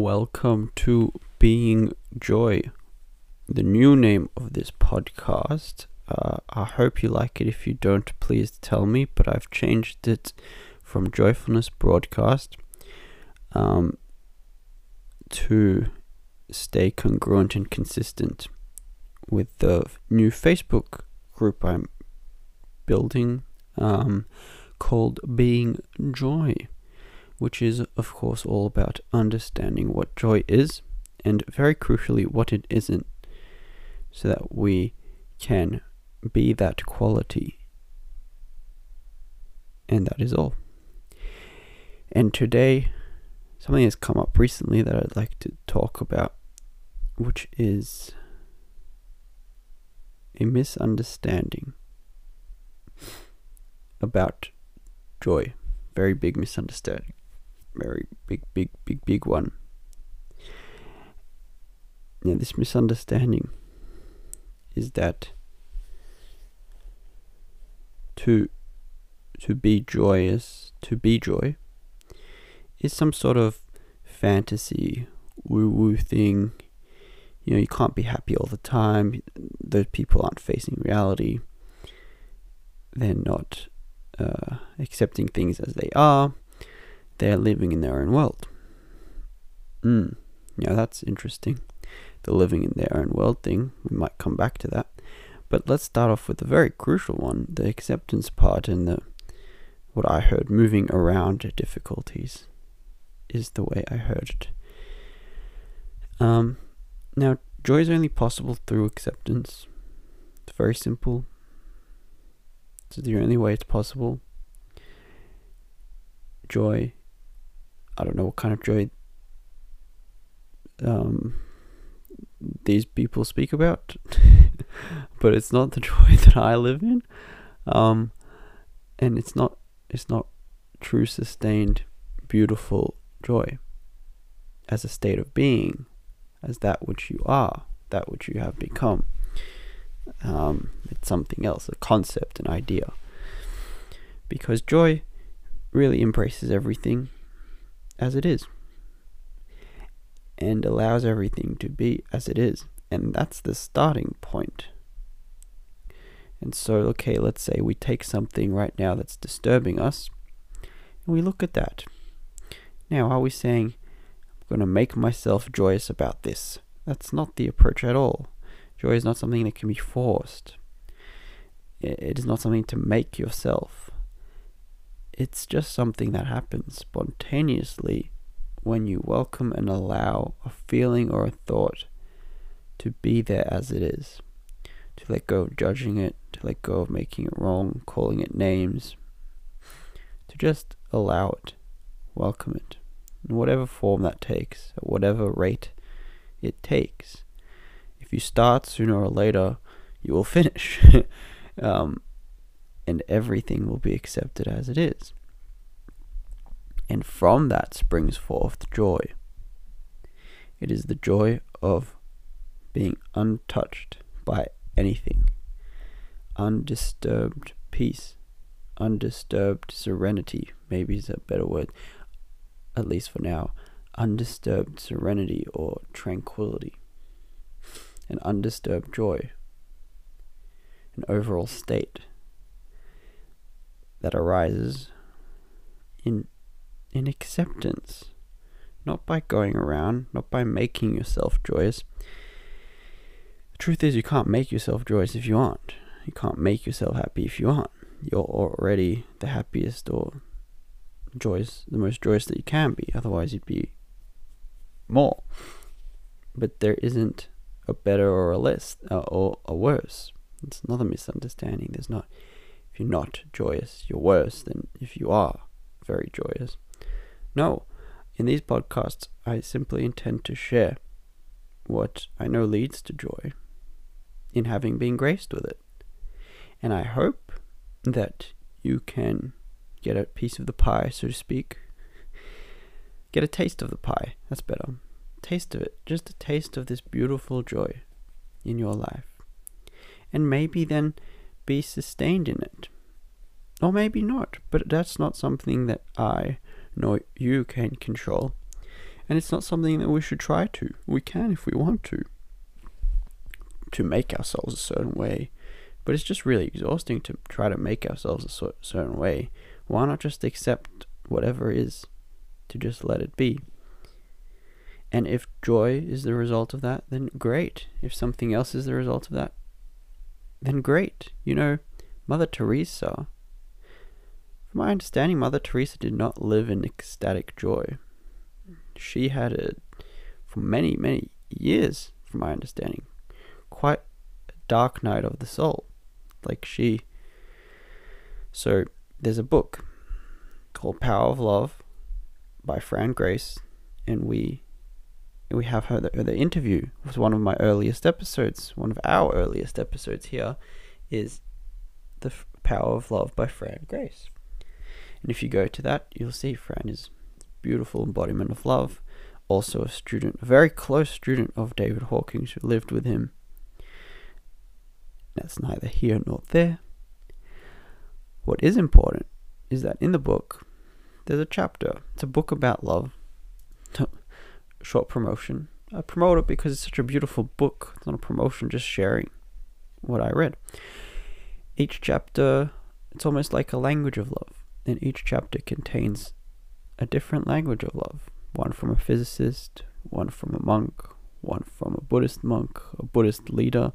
Welcome to Being Joy, the new name of this podcast. Uh, I hope you like it. If you don't, please tell me. But I've changed it from Joyfulness Broadcast um, to stay congruent and consistent with the new Facebook group I'm building um, called Being Joy, which is, of course, all about understanding what joy is and, very crucially, what it isn't, so that we can be that quality. And that is all. And today, something has come up recently that I'd like to talk about, which is a misunderstanding about joy. Very big misunderstanding. Very big, big, big, big one. Now, this misunderstanding is that to to be joyous, to be joy, is some sort of fantasy, woo woo thing. You know, you can't be happy all the time. Those people aren't facing reality. They're not uh, accepting things as they are. They're living in their own world. Mm. Yeah, that's interesting. The living in their own world thing. We might come back to that. But let's start off with the very crucial one, the acceptance part and the what I heard moving around difficulties is the way I heard it. Um, now, joy is only possible through acceptance. It's very simple. It's the only way it's possible. Joy, I don't know what kind of joy um, these people speak about, but it's not the joy that I live in. Um, and it's not it's not true sustained beautiful joy as a state of being as that which you are that which you have become. Um, it's something else a concept an idea. Because joy really embraces everything as it is and allows everything to be as it is and that's the starting point. and so, okay, let's say we take something right now that's disturbing us and we look at that. Now, are we saying, I'm going to make myself joyous about this? That's not the approach at all. Joy is not something that can be forced, it is not something to make yourself. It's just something that happens spontaneously when you welcome and allow a feeling or a thought to be there as it is to let go of judging it, to let go of making it wrong, calling it names, to just allow it, welcome it, in whatever form that takes, at whatever rate it takes. If you start sooner or later, you will finish. um, and everything will be accepted as it is. And from that springs forth joy. It is the joy of being untouched by anything. Undisturbed peace, undisturbed serenity, maybe is a better word, at least for now. Undisturbed serenity or tranquility, an undisturbed joy, an overall state that arises in in acceptance, not by going around, not by making yourself joyous, The truth is, you can't make yourself joyous if you aren't. You can't make yourself happy if you aren't. You're already the happiest or joyous, the most joyous that you can be. Otherwise, you'd be more. But there isn't a better or a less uh, or a worse. It's not a misunderstanding. There's not. You're not joyous, you're worse than if you are very joyous. No. In these podcasts, I simply intend to share what I know leads to joy in having been graced with it. And I hope that you can get a piece of the pie, so to speak. Get a taste of the pie. That's better. Taste of it. Just a taste of this beautiful joy in your life. And maybe then be sustained in it. Or maybe not. But that's not something that I nor you can control. And it's not something that we should try to. We can if we want to. To make ourselves a certain way. But it's just really exhausting to try to make ourselves a certain way. Why not just accept whatever is? To just let it be. And if joy is the result of that, then great. If something else is the result of that, then great. You know, Mother Teresa, from my understanding, Mother Teresa did not live in ecstatic joy. She had it for many, many years, from my understanding, quite a dark night of the soul. Like she. So, there's a book called Power of Love by Fran Grace, and we we have her the, the interview was one of my earliest episodes one of our earliest episodes here is the power of love by fran grace. And if you go to that you'll see fran is beautiful embodiment of love. Also a student a very close student of david hawkins who lived with him. That's neither here nor there. What is important is that in the book there's a chapter it's a book about love short promotion. I promote it because it's such a beautiful book. It's not a promotion, just sharing what I read. Each chapter, it's almost like a language of love, and each chapter contains a different language of love. One from a physicist, one from a monk, one from a Buddhist monk, a Buddhist leader,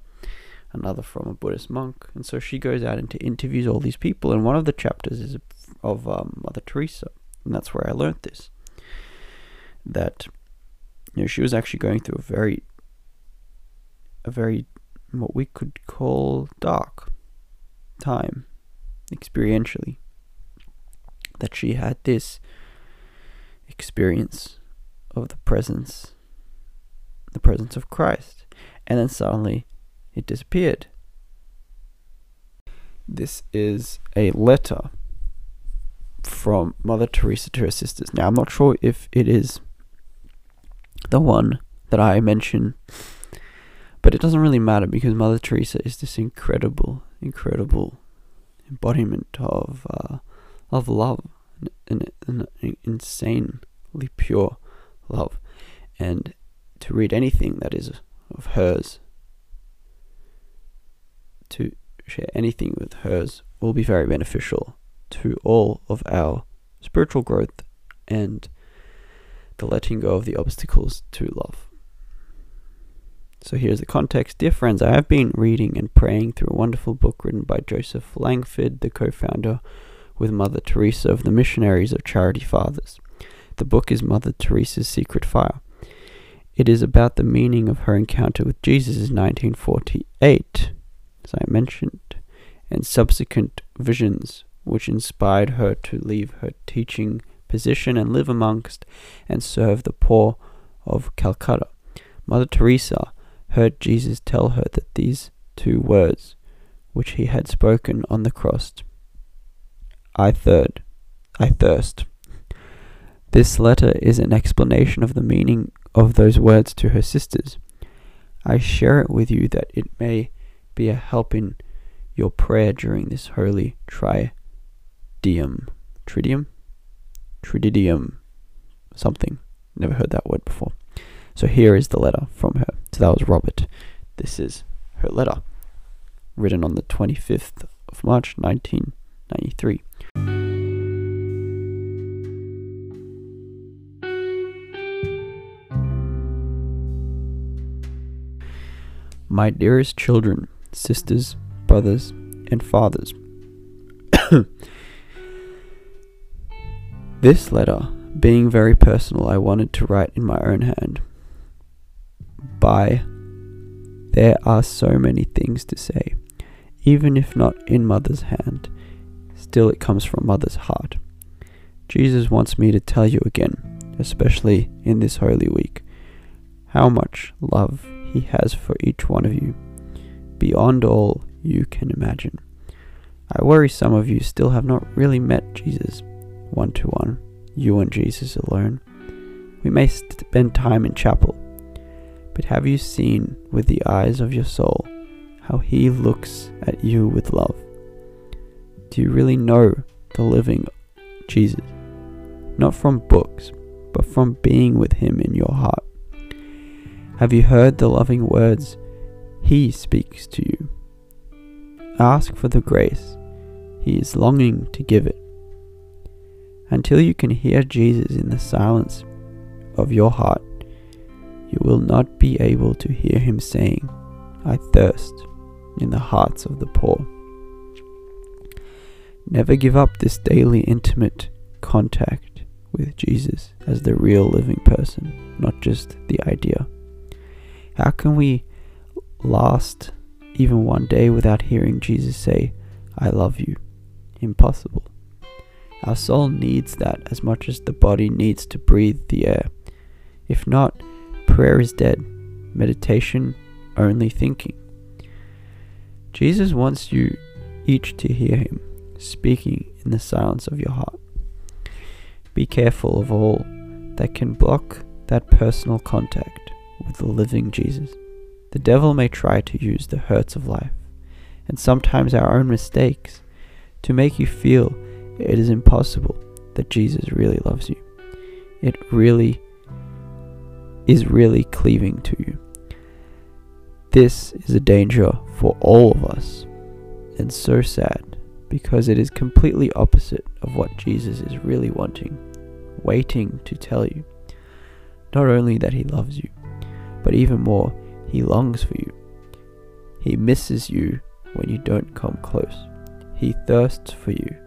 another from a Buddhist monk. And so she goes out into interviews all these people, and one of the chapters is of um, Mother Teresa, and that's where I learned this. That you know, she was actually going through a very, a very, what we could call dark time, experientially. That she had this experience of the presence, the presence of Christ, and then suddenly it disappeared. This is a letter from Mother Teresa to her sisters. Now, I'm not sure if it is the one that I mention. But it doesn't really matter because Mother Teresa is this incredible, incredible embodiment of uh, of love, an, an, an insanely pure love, and to read anything that is of hers, to share anything with hers, will be very beneficial to all of our spiritual growth and the letting go of the obstacles to love. So here's the context. Dear friends, I have been reading and praying through a wonderful book written by Joseph Langford, the co founder with Mother Teresa of the Missionaries of Charity Fathers. The book is Mother Teresa's Secret Fire. It is about the meaning of her encounter with Jesus in 1948, as I mentioned, and subsequent visions which inspired her to leave her teaching position and live amongst and serve the poor of Calcutta. Mother Teresa heard Jesus tell her that these two words, which he had spoken on the cross, I third, I thirst. This letter is an explanation of the meaning of those words to her sisters. I share it with you that it may be a help in your prayer during this holy tridium. Tridium? Trididium something. Never heard that word before. So here is the letter from her. So that was Robert. This is her letter, written on the 25th of March 1993. My dearest children, sisters, brothers, and fathers. This letter, being very personal, I wanted to write in my own hand. By there are so many things to say, even if not in mother's hand, still it comes from mother's heart. Jesus wants me to tell you again, especially in this Holy Week, how much love he has for each one of you, beyond all you can imagine. I worry some of you still have not really met Jesus one to one, you and Jesus alone. We may spend time in chapel, but have you seen with the eyes of your soul how He looks at you with love? Do you really know the living Jesus? Not from books, but from being with Him in your heart. Have you heard the loving words He speaks to you? Ask for the grace. He is longing to give it. Until you can hear Jesus in the silence of your heart, you will not be able to hear Him saying, I thirst in the hearts of the poor. Never give up this daily intimate contact with Jesus as the real living person, not just the idea. How can we last even one day without hearing Jesus say, I love you? Impossible. Our soul needs that as much as the body needs to breathe the air. If not, prayer is dead, meditation only thinking. Jesus wants you each to hear him speaking in the silence of your heart. Be careful of all that can block that personal contact with the living Jesus. The devil may try to use the hurts of life, and sometimes our own mistakes, to make you feel it is impossible that Jesus really loves you. It really is really cleaving to you. This is a danger for all of us, and so sad because it is completely opposite of what Jesus is really wanting, waiting to tell you. Not only that he loves you, but even more, he longs for you. He misses you when you don't come close. He thirsts for you.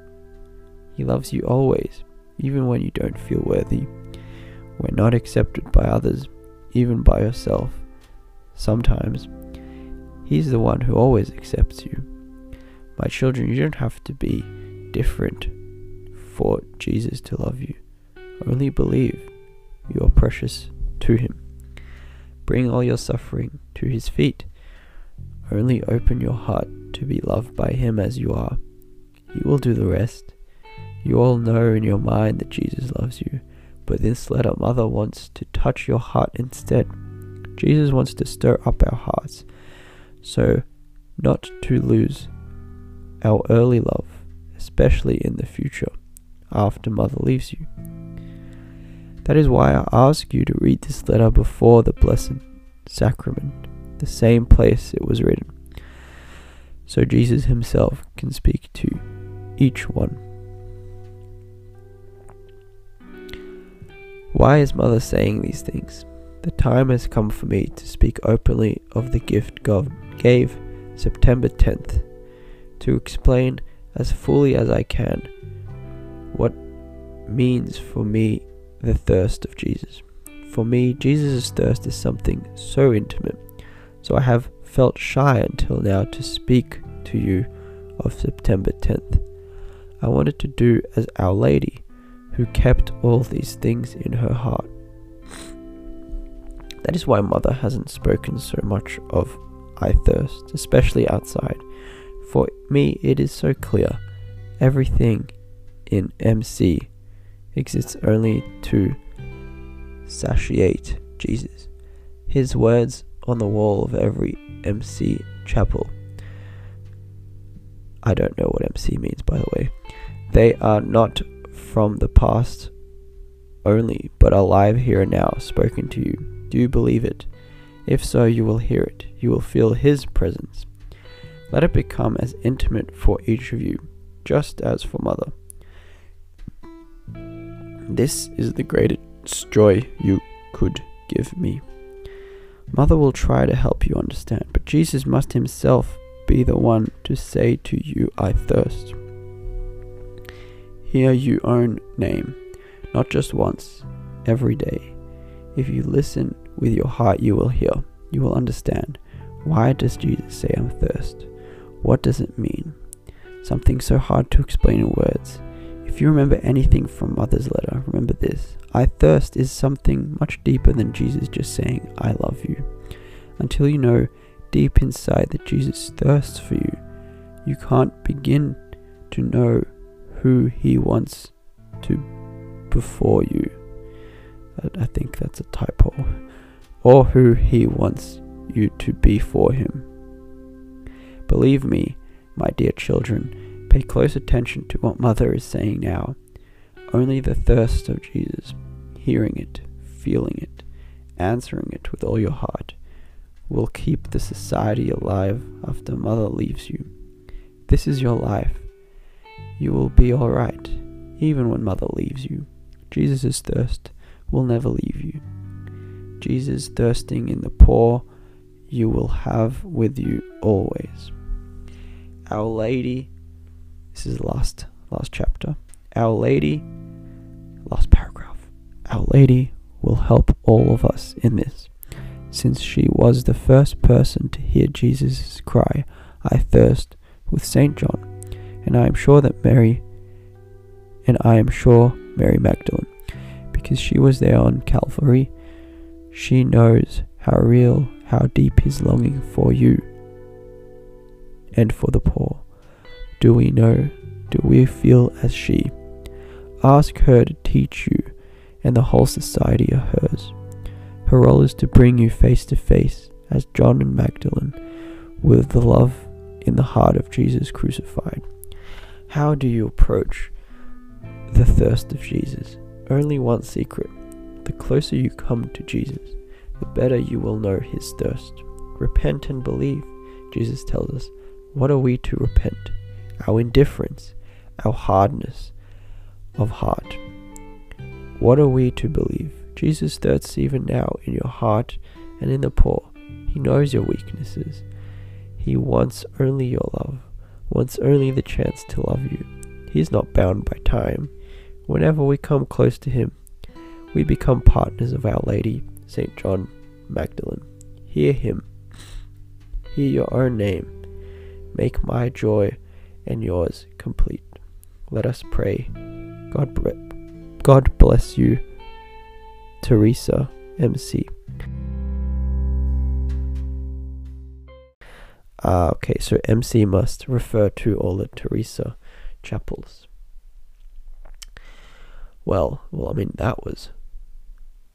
He loves you always, even when you don't feel worthy, when not accepted by others, even by yourself. Sometimes He's the one who always accepts you. My children, you don't have to be different for Jesus to love you. Only believe you are precious to Him. Bring all your suffering to His feet. Only open your heart to be loved by Him as you are. He will do the rest. You all know in your mind that Jesus loves you, but this letter mother wants to touch your heart instead. Jesus wants to stir up our hearts so not to lose our early love, especially in the future after mother leaves you. That is why I ask you to read this letter before the Blessed Sacrament, the same place it was written, so Jesus himself can speak to each one. Why is Mother saying these things? The time has come for me to speak openly of the gift God gave September 10th to explain as fully as I can what means for me the thirst of Jesus. For me, Jesus' thirst is something so intimate, so I have felt shy until now to speak to you of September 10th. I wanted to do as Our Lady, who kept all these things in her heart. That is why Mother hasn't spoken so much of I thirst, especially outside. For me, it is so clear. Everything in MC exists only to satiate Jesus. His words on the wall of every MC chapel. I don't know what MC means, by the way. They are not from the past only, but alive here and now, spoken to you. Do you believe it? If so, you will hear it, you will feel His presence. Let it become as intimate for each of you, just as for Mother. This is the greatest joy you could give me. Mother will try to help you understand, but Jesus must Himself be the one to say to you, I thirst. Hear you own name, not just once, every day. If you listen with your heart you will hear, you will understand. Why does Jesus say I'm thirst? What does it mean? Something so hard to explain in words. If you remember anything from Mother's letter, remember this. I thirst is something much deeper than Jesus just saying, I love you. Until you know deep inside that Jesus thirsts for you, you can't begin to know who He wants to be before you. I think that's a typo or who He wants you to be for Him. Believe me, my dear children, pay close attention to what Mother is saying now. Only the thirst of Jesus. hearing it, feeling it, answering it with all your heart, will keep the society alive after mother leaves you. This is your life. You will be alright, even when mother leaves you. Jesus' thirst will never leave you. Jesus thirsting in the poor, you will have with you always. Our Lady, this is the last last chapter. Our Lady, last paragraph. Our Lady will help all of us in this, since she was the first person to hear Jesus' cry, I thirst, with St. John, and I am sure that Mary, and I am sure Mary Magdalene, because she was there on Calvary, she knows how real, how deep his longing for you and for the poor. Do we know? Do we feel as she? Ask her to teach you, and the whole society are hers. Her role is to bring you face to face, as John and Magdalene, with the love in the heart of Jesus crucified. How do you approach the thirst of Jesus? Only one secret. The closer you come to Jesus, the better you will know his thirst. Repent and believe, Jesus tells us. What are we to repent? Our indifference, our hardness of heart. What are we to believe? Jesus thirsts even now in your heart and in the poor. He knows your weaknesses. He wants only your love, wants only the chance to love you. He is not bound by time. Whenever we come close to Him, we become partners of Our Lady, St. John Magdalene. Hear Him. Hear your own name Make my joy and yours complete. Let us pray. God, God bless you, Teresa MC. Uh, okay, so MC must refer to all the Teresa chapels. Well, well, I mean that was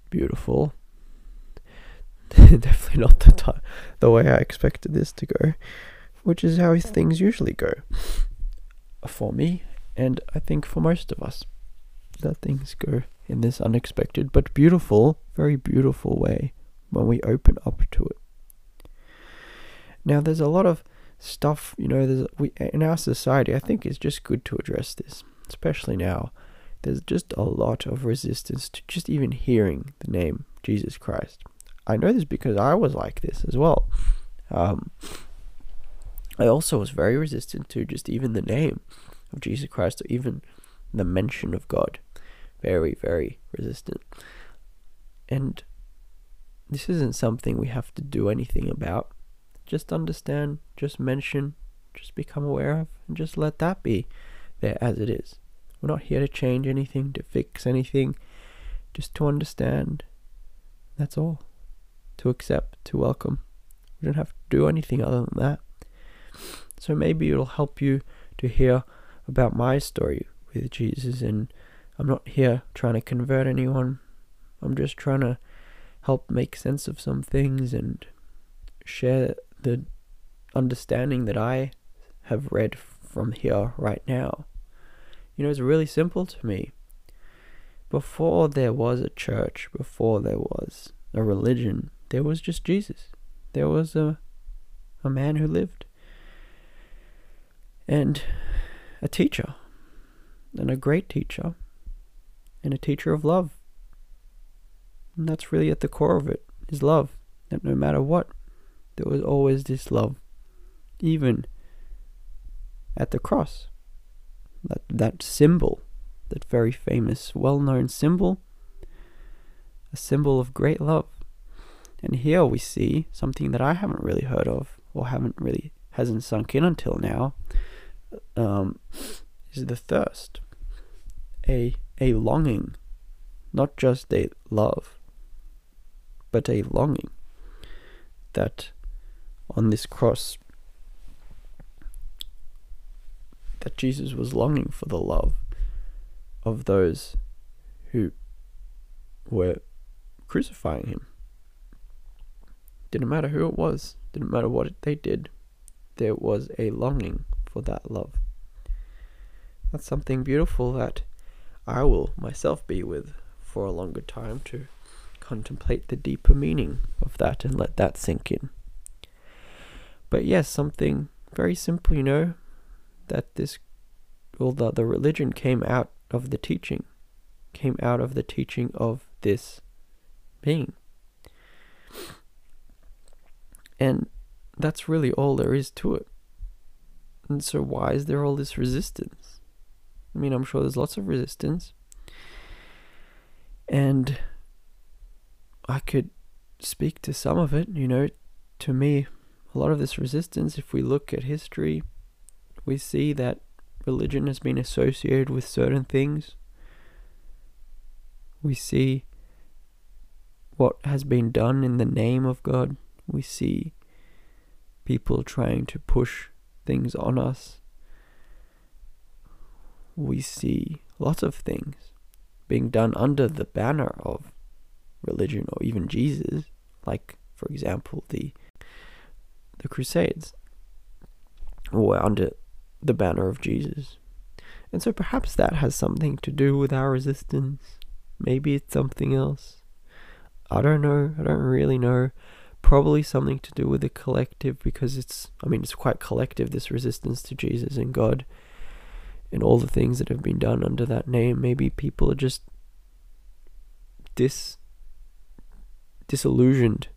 beautiful. Definitely not the time, the way I expected this to go which is how things usually go for me, and I think for most of us, that things go in this unexpected but beautiful, very beautiful way when we open up to it. Now, there's a lot of stuff, you know, there's we in our society. I think it's just good to address this, especially now. There's just a lot of resistance to just even hearing the name Jesus Christ. I know this because I was like this as well. Um, I also was very resistant to just even the name of Jesus Christ or even the mention of God. Very, very resistant. And this isn't something we have to do anything about. Just understand, just mention, just become aware of, and just let that be there as it is. We're not here to change anything, to fix anything, just to understand. That's all. To accept, to welcome. We don't have to do anything other than that. So maybe it'll help you to hear about my story with Jesus. And I'm not here trying to convert anyone, I'm just trying to help make sense of some things and share the understanding that I have read from here right now. You know, it's really simple to me. Before there was a church, before there was a religion, there was just Jesus. There was a a man who lived and a teacher, and a great teacher, and a teacher of love. And that's really at the core of it is love. That no matter what, there was always this love, even at the cross. That that symbol, that very famous, well-known symbol, a symbol of great love. And here we see something that I haven't really heard of, or haven't really hasn't sunk in until now, um, is the thirst, a a longing, not just a love, but a longing that on this cross that Jesus was longing for the love of those who were crucifying him. Didn't matter who it was, didn't matter what they did, there was a longing for that love. That's something beautiful that I will myself be with for a longer time to contemplate the deeper meaning of that and let that sink in. But yes, something very simple, you know, that this, well, the, the religion came out of the teaching, came out of the teaching of this being. And that's really all there is to it. And so, why is there all this resistance? I mean, I'm sure there's lots of resistance. And I could speak to some of it, you know, to me, a lot of this resistance, if we look at history, we see that religion has been associated with certain things. We see what has been done in the name of God. We see people trying to push things on us. We see lots of things being done under the banner of religion or even Jesus, like, for example, the the Crusades, or under the banner of Jesus. And so perhaps that has something to do with our resistance. Maybe it's something else. I don't know. I don't really know. Probably something to do with the collective because it's, I mean, it's quite collective, this resistance to Jesus and God and all the things that have been done under that name. Maybe people are just dis disillusioned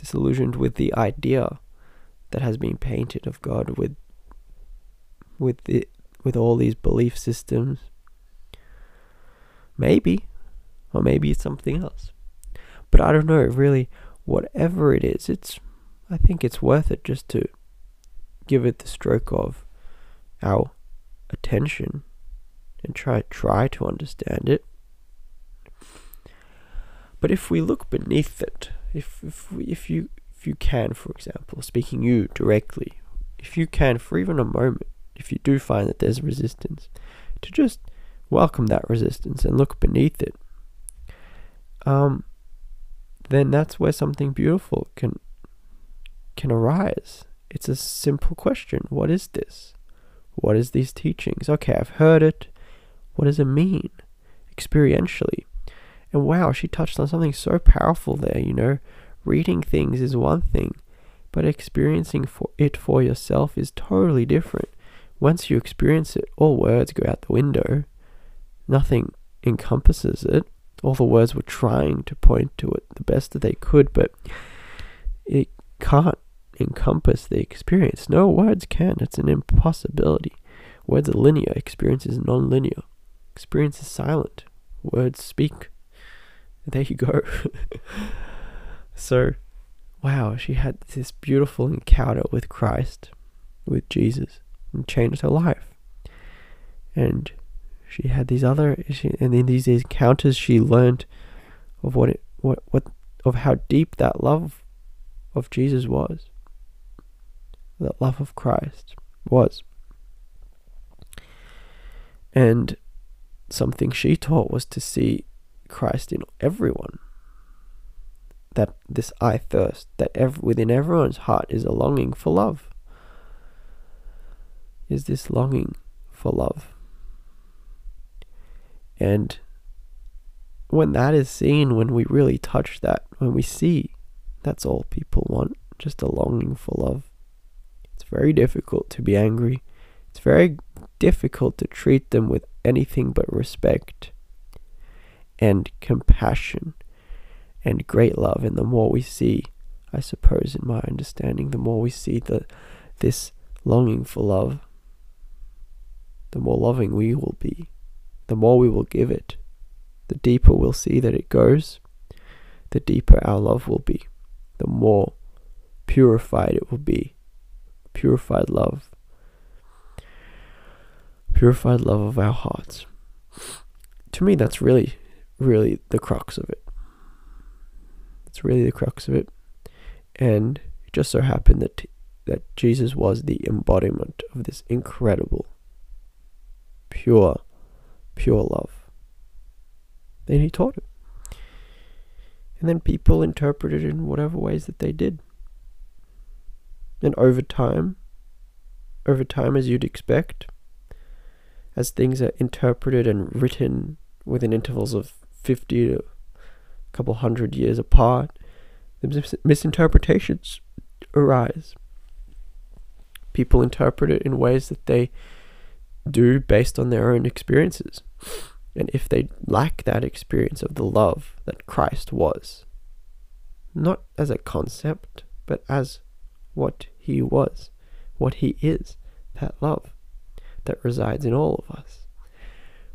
disillusioned with the idea that has been painted of God with with the with all these belief systems. Maybe, or maybe it's something else. But I don't know, really, whatever it is, it's I think it's worth it just to give it the stroke of our attention and try try to understand it. But if we look beneath it, if if if you if you can, for example, speaking you directly, if you can for even a moment, if you do find that there's resistance, to just welcome that resistance and look beneath it, um, then that's where something beautiful can can arise. It's a simple question. What is this? What is these teachings? Okay, I've heard it. What does it mean experientially? And wow, she touched on something so powerful there, you know. Reading things is one thing, but experiencing for it for yourself is totally different. Once you experience it, all words go out the window. Nothing encompasses it. All the words were trying to point to it the best that they could, but it can't encompass the experience. No words can. It's an impossibility. Words are linear, experience is non linear. Experience is silent. Words speak there you go. so, wow, she had this beautiful encounter with Christ, with Jesus, and changed her life. And she had these other, she, and in these encounters, she learned of what it, what, what, of how deep that love of Jesus was, that love of Christ was. And something she taught was to see Christ in everyone. That this I thirst, that ev- within everyone's heart is a longing for love. Is this longing for love? And when that is seen, when we really touch that, when we see that's all people want, just a longing for love, it's very difficult to be angry. It's very difficult to treat them with anything but respect and compassion and great love. And the more we see, I suppose, in my understanding, the more we see the this longing for love, the more loving we will be, the more we will give it, the deeper we'll see that it goes, the deeper our love will be, the more purified it will be. Purified love. Purified love of our hearts. To me, that's really really the crux of it. It's really the crux of it. And it just so happened that that Jesus was the embodiment of this incredible, pure, pure love. Then he taught it. And then people interpreted it in whatever ways that they did. And over time, over time, as you'd expect, as things are interpreted and written within intervals of 50 to a couple hundred years apart, the misinterpretations arise. People interpret it in ways that they do based on their own experiences. And if they lack that experience of the love that Christ was, not as a concept, but as what he was, what he is, that love that resides in all of us,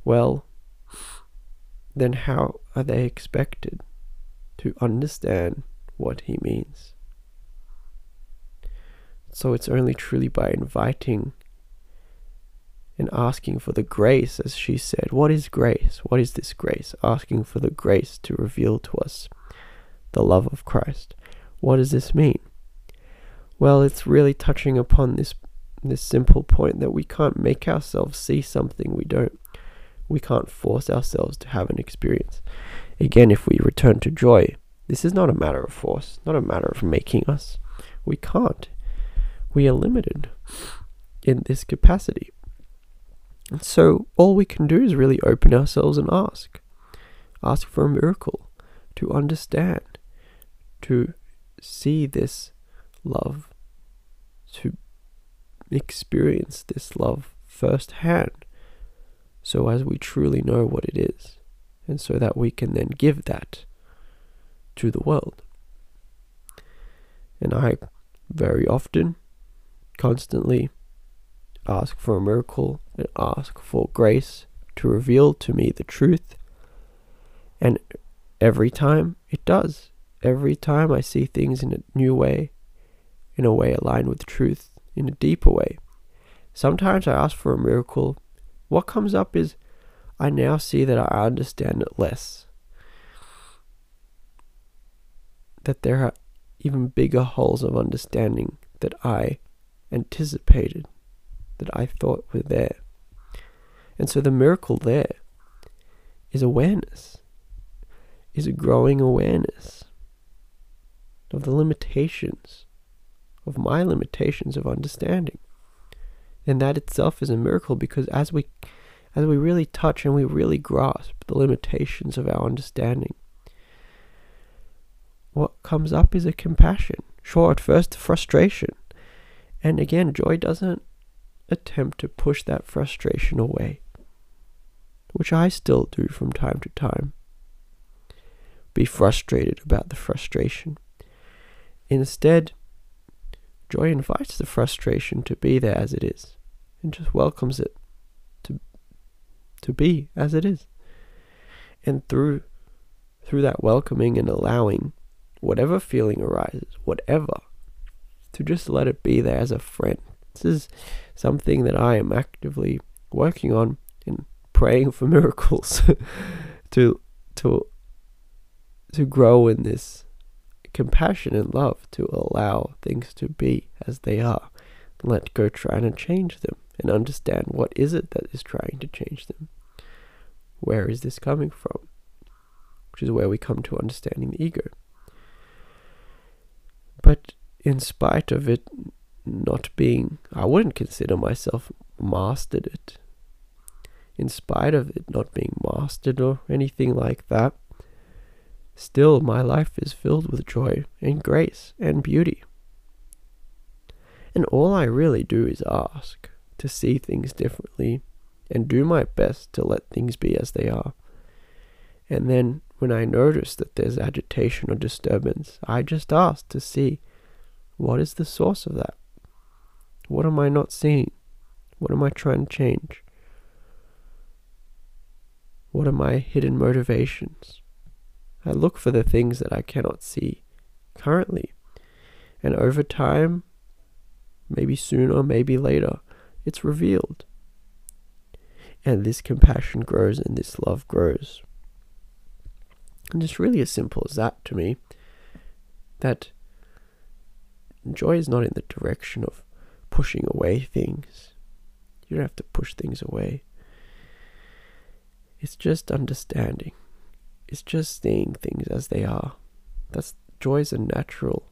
well, then how are they expected to understand what he means? So it's only truly by inviting and asking for the grace, as she said. What is grace? What is this grace? Asking for the grace to reveal to us the love of Christ. What does this mean? Well, it's really touching upon this this simple point that we can't make ourselves see something we don't. We can't force ourselves to have an experience. Again, if we return to joy, this is not a matter of force, not a matter of making us. We can't. We are limited in this capacity. And so all we can do is really open ourselves and ask. Ask for a miracle, to understand, to see this love, to experience this love firsthand, so as we truly know what it is, and so that we can then give that to the world. And I very often, constantly ask for a miracle and ask for grace to reveal to me the truth. And every time it does. Every time I see things in a new way, in a way aligned with truth, in a deeper way. Sometimes I ask for a miracle. What comes up is I now see that I understand it less. That there are even bigger holes of understanding that I anticipated, that I thought were there. And so the miracle there is awareness, is a growing awareness of the limitations, of my limitations of understanding. And that itself is a miracle because as we as we really touch and we really grasp the limitations of our understanding, what comes up is a compassion. Sure, at first frustration. And again, joy doesn't attempt to push that frustration away, which I still do from time to time. Be frustrated about the frustration. Instead, joy invites the frustration to be there as it is and just welcomes it to to be as it is. And through through that welcoming and allowing whatever feeling arises, whatever, to just let it be there as a friend. This is something that I am actively working on and praying for miracles to to to grow in this compassion and love to allow things to be as they are. Let go trying to change them and understand what is it that is trying to change them. Where is this coming from? Which is where we come to understanding the ego. But in spite of it not being, I wouldn't consider myself mastered it. In spite of it not being mastered or anything like that, Still, my life is filled with joy and grace and beauty. And all I really do is ask to see things differently and do my best to let things be as they are. And then when I notice that there's agitation or disturbance, I just ask to see what is the source of that? What am I not seeing? What am I trying to change? What are my hidden motivations? I look for the things that I cannot see currently. And over time, maybe sooner, maybe later, it's revealed. And this compassion grows and this love grows. And it's really as simple as that to me that joy is not in the direction of pushing away things. You don't have to push things away. It's just understanding it's just seeing things as they are. That's joy is a natural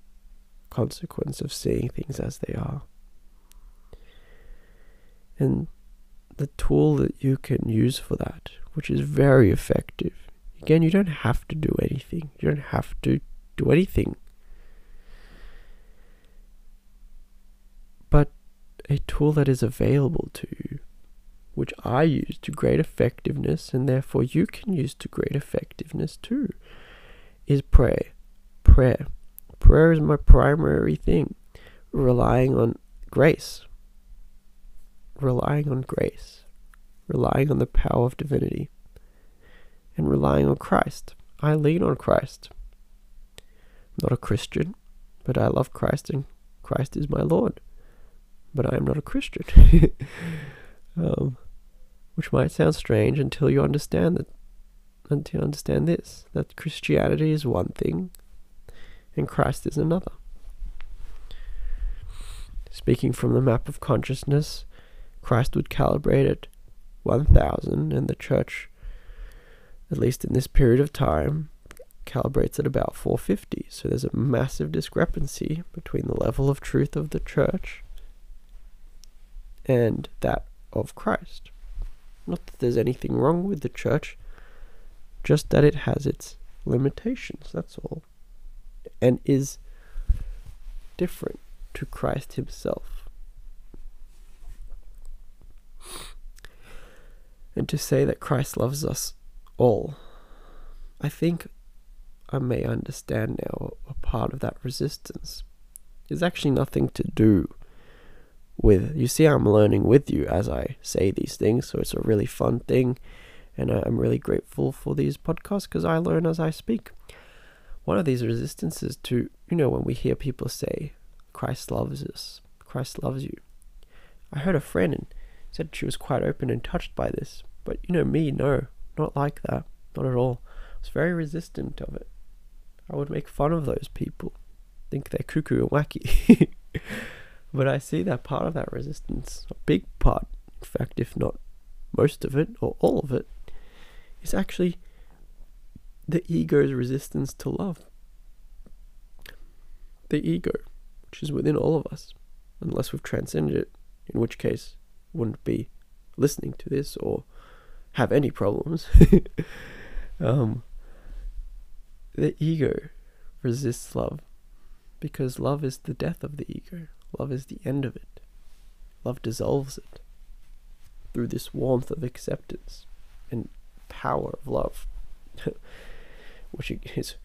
consequence of seeing things as they are. And the tool that you can use for that, which is very effective, Again, you don't have to do anything. You don't have to do anything. But a tool that is available to you, which I use to great effectiveness, and therefore you can use to great effectiveness too, is prayer. Prayer. Prayer is my primary thing. Relying on grace. Relying on grace. Relying on the power of divinity and relying on Christ. I lean on Christ. I'm not a Christian, but I love Christ and Christ is my Lord. But I am not a Christian. um, which might sound strange until you understand that until you understand this that Christianity is one thing and Christ is another. Speaking from the map of consciousness, Christ would calibrate at 1000 and the church at least in this period of time, calibrates at about 450. So there's a massive discrepancy between the level of truth of the church and that of Christ. Not that there's anything wrong with the church, just that it has its limitations, that's all. And is different to Christ Himself. And to say that Christ loves us all. I think I may understand now a part of that resistance is actually nothing to do with. You see, I'm learning with you as I say these things, so it's a really fun thing, and I'm really grateful for these podcasts because I learn as I speak. One of these resistances to, you know, when we hear people say, Christ loves us, Christ loves you. I heard a friend and said she was quite open and touched by this, but you know, me, no, not like that. Not at all. I was very resistant of it. I would make fun of those people, think they're cuckoo and wacky. but I see that part of that resistance, a big part, in fact, if not most of it or all of it, is actually the ego's resistance to love. The ego, which is within all of us, unless we've transcended it, in which case wouldn't be listening to this or have any problems. um, the ego resists love because love is the death of the ego. Love is the end of it. Love dissolves it through this warmth of acceptance and power of love, which is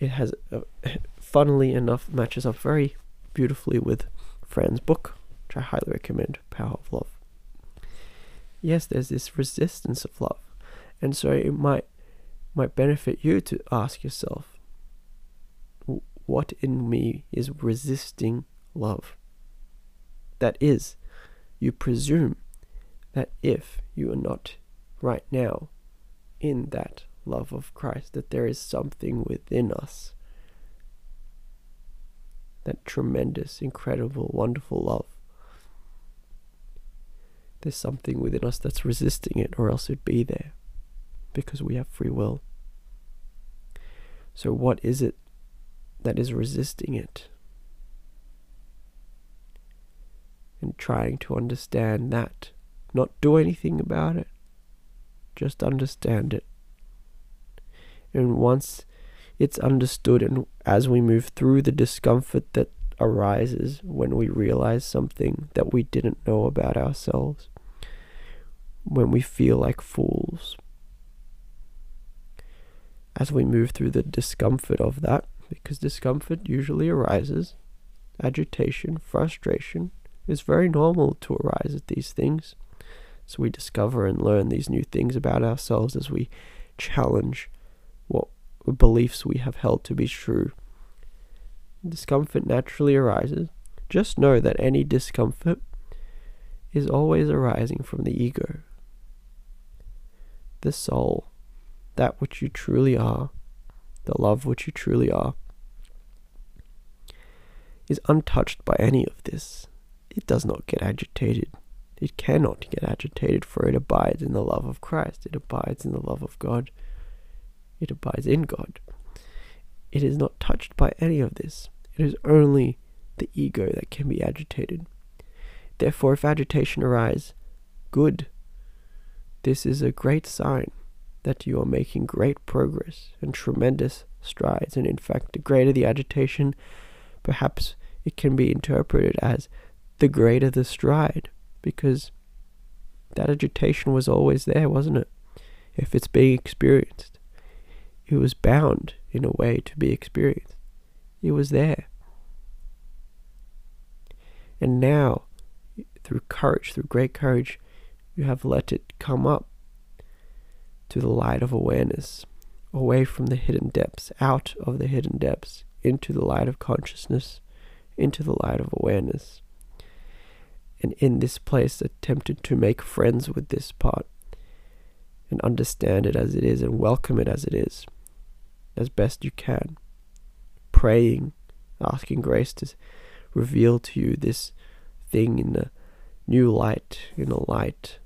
it has a, funnily enough matches up very beautifully with Fran's book, which I highly recommend, Power of Love yes, there's this resistance of love. And so it might might benefit you to ask yourself, what in me is resisting love? That is, you presume that if you are not right now in that love of Christ, that there is something within us, that tremendous, incredible, wonderful love there's something within us that's resisting it, or else it'd be there because we have free will. So, what is it that is resisting it? And trying to understand that, not do anything about it, just understand it. And once it's understood, and as we move through the discomfort that arises when we realize something that we didn't know about ourselves, when we feel like fools. As we move through the discomfort of that, because discomfort usually arises, agitation, frustration is very normal to arise at these things. So we discover and learn these new things about ourselves as we challenge what beliefs we have held to be true. Discomfort naturally arises. Just know that any discomfort is always arising from the ego, the soul, that which you truly are, the love which you truly are, is untouched by any of this. It does not get agitated. It cannot get agitated, for it abides in the love of Christ. It abides in the love of God. It abides in God. It is not touched by any of this. It is only the ego that can be agitated. Therefore, if agitation arise, good this is a great sign that you are making great progress and tremendous strides. And in fact, the greater the agitation, perhaps it can be interpreted as the greater the stride, because that agitation was always there, wasn't it? If it's being experienced, it was bound in a way to be experienced. It was there. And now, through courage, through great courage, you have let it come up to the light of awareness, away from the hidden depths, out of the hidden depths, into the light of consciousness, into the light of awareness. And in this place, attempted to make friends with this part and understand it as it is and welcome it as it is, as best you can. Praying, asking grace to reveal to you this thing in a new light, in a light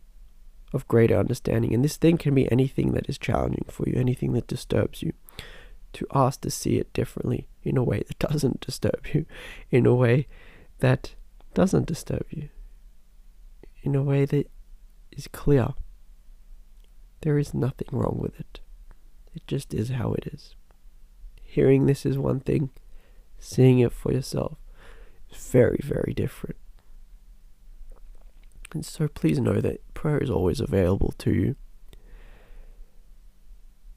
of greater understanding. And this thing can be anything that is challenging for you, anything that disturbs you. To ask to see it differently in a way that doesn't disturb you, in a way that doesn't disturb you, in a way that is clear. There is nothing wrong with it. It just is how it is. Hearing this is one thing, seeing it for yourself is very, very different. And so please know that prayer is always available to you.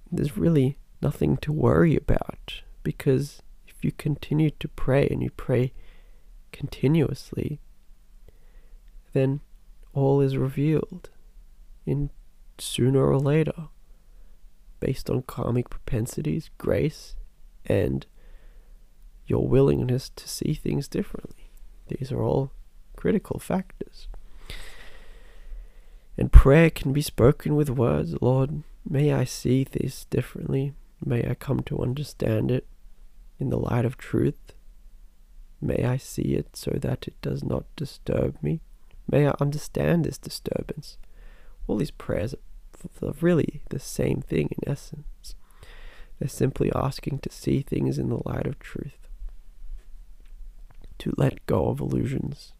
There's really nothing to worry about because if you continue to pray and you pray continuously, then all is revealed in sooner or later based on karmic propensities, grace, and your willingness to see things differently. These are all critical factors. And prayer can be spoken with words Lord, may I see this differently. May I come to understand it in the light of truth. May I see it so that it does not disturb me. May I understand this disturbance. All these prayers are really the same thing in essence. They're simply asking to see things in the light of truth, to let go of illusions,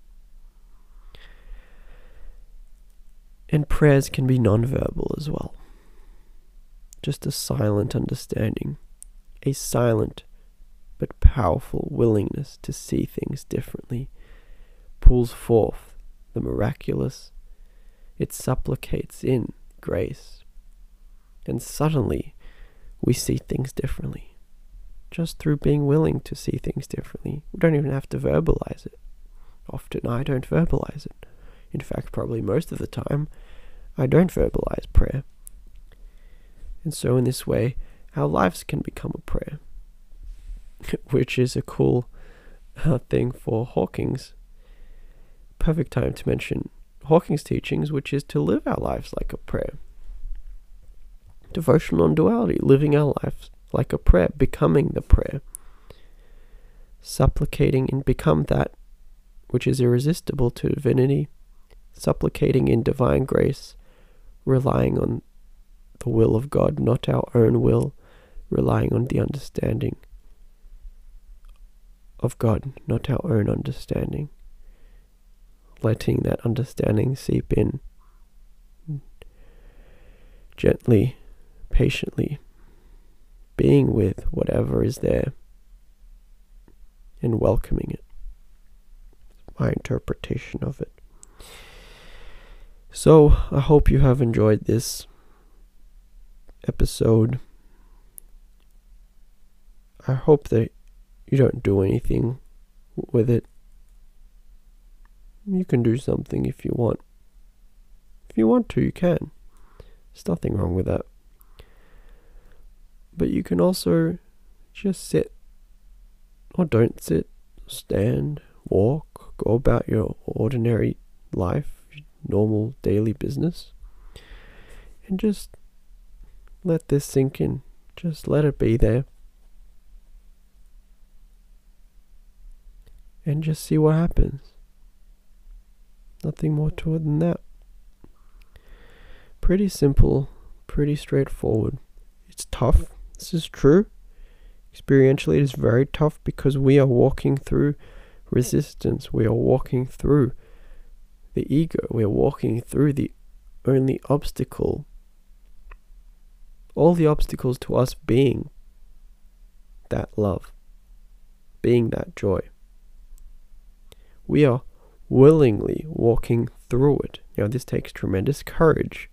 And prayers can be nonverbal as well. Just a silent understanding, a silent but powerful willingness to see things differently pulls forth the miraculous. It supplicates in grace. And suddenly we see things differently. Just through being willing to see things differently. We don't even have to verbalize it. Often I don't verbalize it. In fact, probably most of the time, I don't verbalize prayer. And so, in this way, our lives can become a prayer, which is a cool uh, thing for Hawkins'. Perfect time to mention Hawkins' teachings, which is to live our lives like a prayer. Devotion non duality, living our lives like a prayer, becoming the prayer, supplicating and become that which is irresistible to divinity supplicating in divine grace, relying on the will of God, not our own will, relying on the understanding of God, not our own understanding. Letting that understanding seep in gently, patiently, being with whatever is there and welcoming it. My interpretation of it. So, I hope you have enjoyed this episode. I hope that you don't do anything with it. You can do something if you want. If you want to, you can. There's nothing wrong with that. But you can also just sit, or don't sit, stand, walk, go about your ordinary life normal daily business. And just let this sink in. Just let it be there. And just see what happens. Nothing more to it than that. Pretty simple, pretty straightforward. It's tough, this is true. Experientially, it is very tough because we are walking through resistance. We are walking through the ego. We're walking through the only obstacle all the obstacles to us being that love, being that joy. We are willingly walking through it. Now, this takes tremendous courage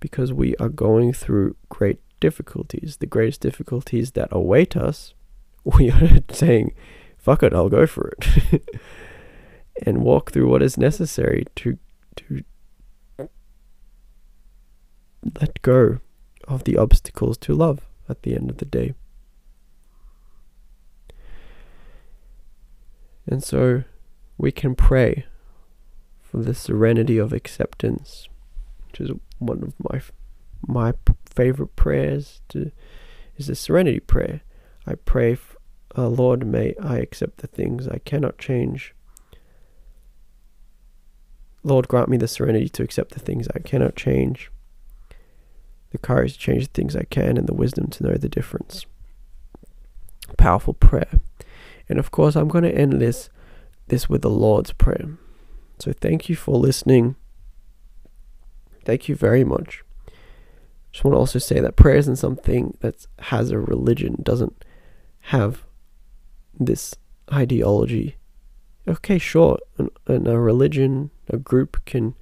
because we are going through great difficulties, the greatest difficulties that await us. We are saying, fuck it, I'll go for it. and walk through what is necessary to to let go of the obstacles to love at the end of the day. And so we can pray for the serenity of acceptance, which is one of my my favorite prayers to is the serenity prayer. I pray, uh, Lord, may I accept the things I cannot change. Lord, grant me the serenity to accept the things I cannot change, the courage to change the things I can, and the wisdom to know the difference. Powerful prayer. And of course, I'm going to end this this with the Lord's Prayer. So thank you for listening. Thank you very much. Just want to also say that prayer isn't something that has a religion, doesn't have this ideology. Okay, sure, and an, a religion, a group can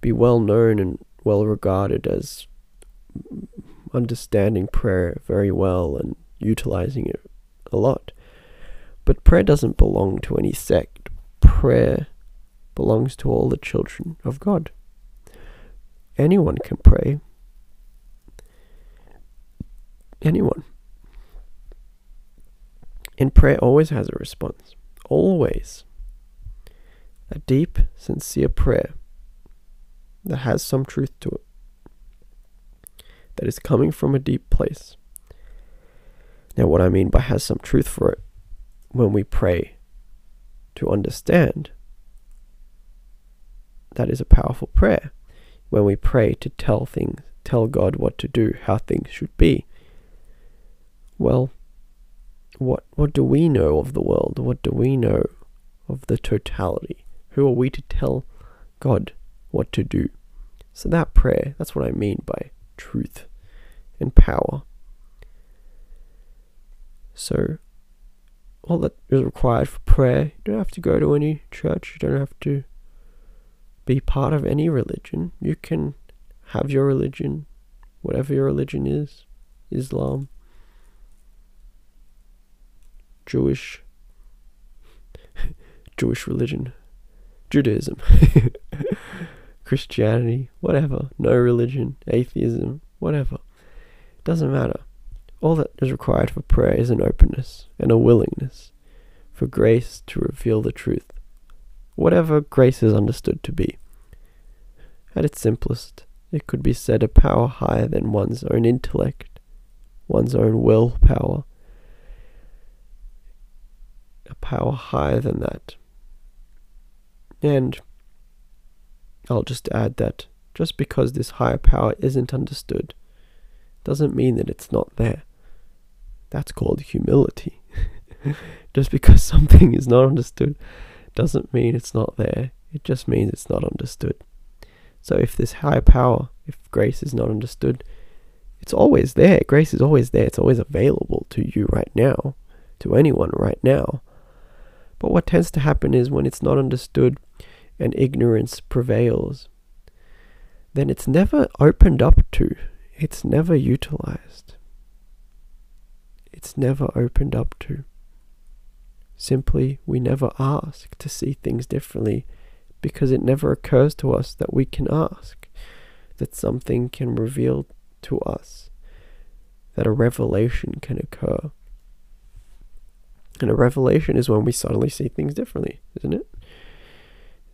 be well known and well regarded as understanding prayer very well and utilizing it a lot. But prayer doesn't belong to any sect. Prayer belongs to all the children of God. Anyone can pray. Anyone. And prayer always has a response. Always. A deep, sincere prayer that has some truth to it, that is coming from a deep place. Now, what I mean by has some truth for it when we pray to understand, that is a powerful prayer. When we pray to tell things, tell God what to do, how things should be. Well, what what do we know of the world? What do we know of the totality? Who are we to tell God what to do? So that prayer, that's what I mean by truth and power. So all that is required for prayer. You don't have to go to any church. You don't have to be part of any religion. You can have your religion, whatever your religion is Islam, Jewish, Jewish religion, Judaism, Christianity, whatever, no religion, atheism, whatever. It Doesn't matter. All that is required for prayer is an openness and a willingness for grace to reveal the truth, whatever grace is understood to be. At its simplest, it could be said a power higher than one's own intellect, one's own will power, a power higher than that. And I'll just add that just because this higher power isn't understood doesn't mean that it's not there. That's called humility. just because something is not understood doesn't mean it's not there. It just means it's not understood. So if this higher power, if grace is not understood, it's always there. Grace is always there. It's always available to you right now, to anyone right now. But what tends to happen is when it's not understood and ignorance prevails, then it's never opened up to it's never utilized. It's never opened up to. Simply, we never ask to see things differently because it never occurs to us that we can ask, that something can reveal to us, that a revelation can occur. And a revelation is when we suddenly see things differently, isn't it?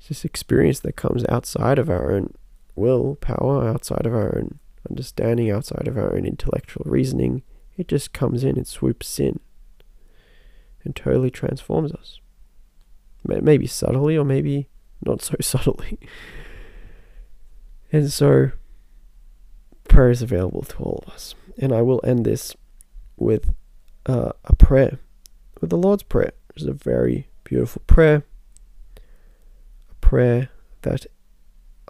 It's this experience that comes outside of our own will, power, outside of our own understanding outside of our own intellectual reasoning. It just comes in and swoops in and totally transforms us. Maybe subtly or maybe not so subtly. And so, prayer is available to all of us. And I will end this with uh, a prayer, with the Lord's Prayer, which is a very beautiful prayer. Prayer that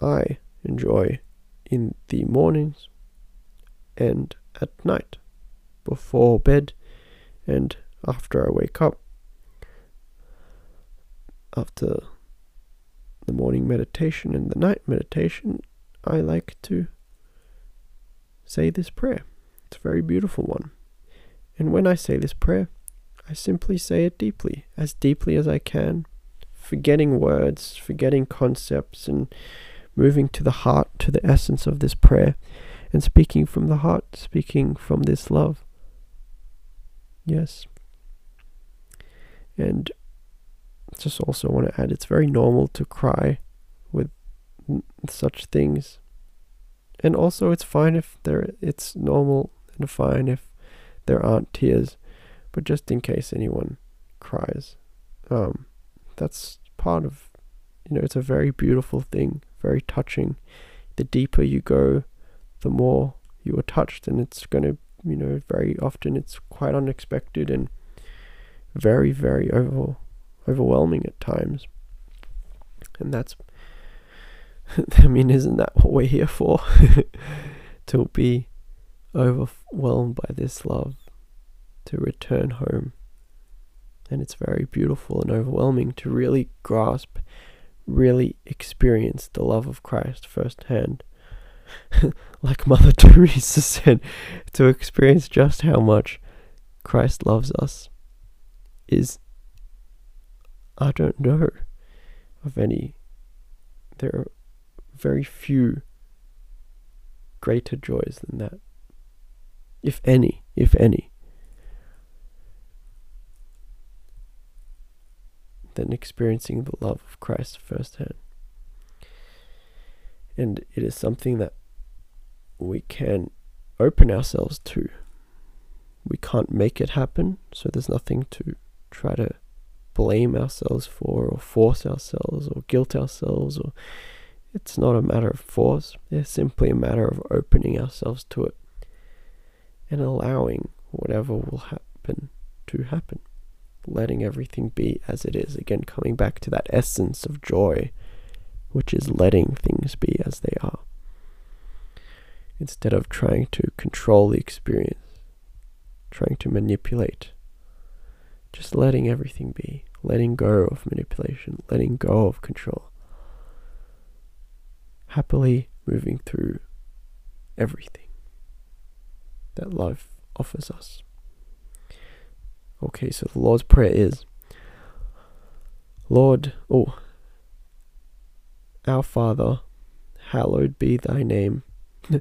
I enjoy in the mornings, and at night, before bed, and after I wake up. After the morning meditation and the night meditation, I like to say this prayer. It's a very beautiful one. And when I say this prayer, I simply say it deeply, as deeply as I can, forgetting words, forgetting concepts, and moving to the heart, to the essence of this prayer, and speaking from the heart, speaking from this love. Yes. And just also want to add it's very normal to cry with such things. And also it's fine if there it's normal and fine if there aren't tears, but just in case anyone cries. Um that's part of you know, it's a very beautiful thing, very touching. The deeper you go, the more you are touched and it's going to, you know, very often it's quite unexpected and very very over overwhelming at times. And that's, I mean, isn't that what we're here for? to be overwhelmed by this love, to return home. And it's very beautiful and overwhelming to really grasp, really experience the love of Christ firsthand. like Mother Teresa said, to experience just how much Christ loves us is I don't know of any. There are very few greater joys than that. If any, if any. Than experiencing the love of Christ firsthand. And it is something that we can open ourselves to. We can't make it happen, so there's nothing to try to blame ourselves for or force ourselves or guilt ourselves or it's not a matter of force it's simply a matter of opening ourselves to it and allowing whatever will happen to happen letting everything be as it is again coming back to that essence of joy which is letting things be as they are instead of trying to control the experience trying to manipulate just letting everything be, letting go of manipulation, letting go of control. Happily moving through everything that life offers us. Okay, so the Lord's Prayer is Lord, oh, our Father, hallowed be thy name.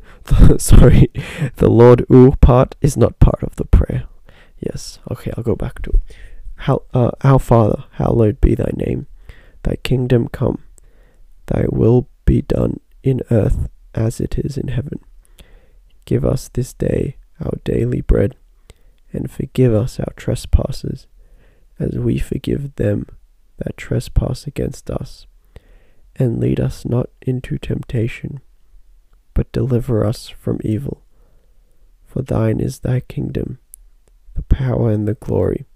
Sorry, the Lord ooh part is not part of the prayer. Yes, okay, I'll go back to it. How, uh, Our Father, hallowed be thy name. Thy kingdom come. Thy will be done in earth as it is in heaven. Give us this day our daily bread, and forgive us our trespasses, as we forgive them that trespass against us. And lead us not into temptation, but deliver us from evil. For thine is thy kingdom the power and the glory,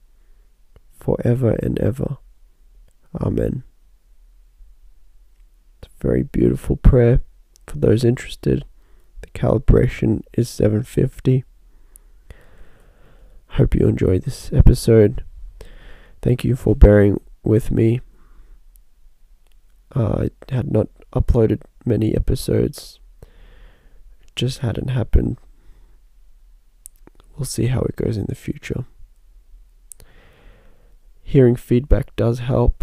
for ever and ever. Amen. It's a very beautiful prayer for those interested. The calibration is 750. Hope you enjoyed this episode. Thank you for bearing with me. Uh, I had not uploaded many episodes. Just hadn't happened we'll see how it goes in the future. Hearing feedback does help,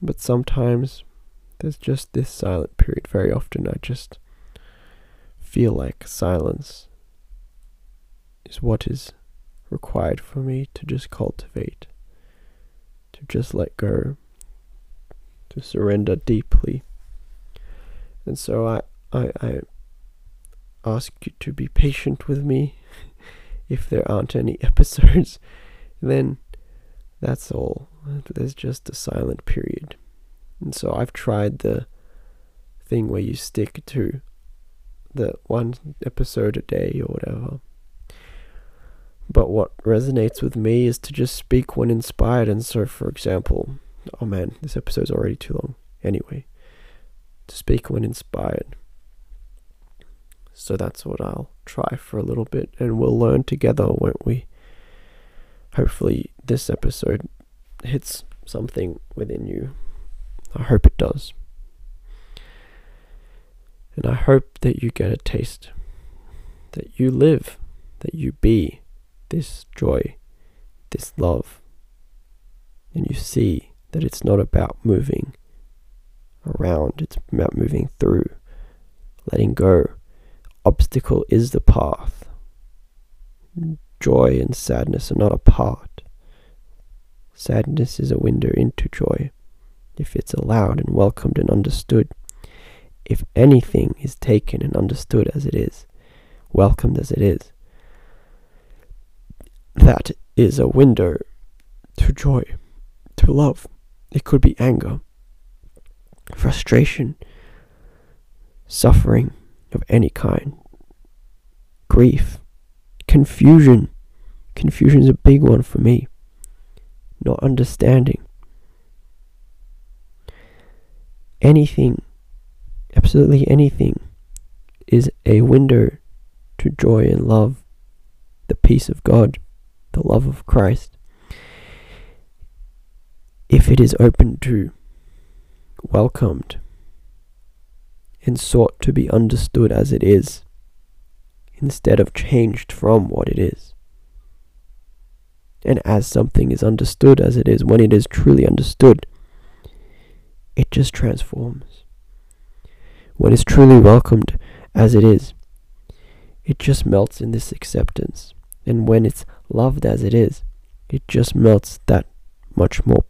but sometimes there's just this silent period. Very often I just feel like silence is what is required for me to just cultivate, to just let go, to surrender deeply. And so I, I, I ask you to be patient with me if there aren't any episodes, then that's all. There's just a silent period. And so I've tried the thing where you stick to the one episode a day or whatever. But what resonates with me is to just speak when inspired. And so, for example, oh man, this episode's already too long. Anyway, to speak when inspired. So that's what I'll try for a little bit, and we'll learn together, won't we? Hopefully, this episode hits something within you. I hope it does. And I hope that you get a taste, that you live, that you be this joy, this love, and you see that it's not about moving around, it's about moving through, letting go. Obstacle is the path. Joy and sadness are not apart. Sadness is a window into joy, if it's allowed and welcomed and understood. If anything is taken and understood as it is, welcomed as it is, that is a window to joy, to love. It could be anger, frustration, suffering of any kind, grief, confusion. Confusion is a big one for me. Not understanding. Anything, absolutely anything, is a window to joy and love, the peace of God, the love of Christ. If it is open to, welcomed, and sought to be understood as it is, instead of changed from what it is. And as something is understood as it is, when it is truly understood, it just transforms. When it's truly welcomed as it is, it just melts in this acceptance. And when it's loved as it is, it just melts that much more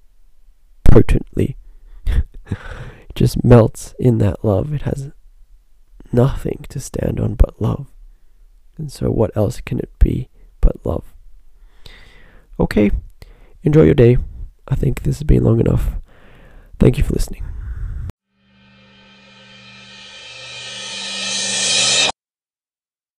potently. it just melts in that love. It has nothing to stand on but love. And so, what else can it be but love? Okay, enjoy your day. I think this has been long enough. Thank you for listening.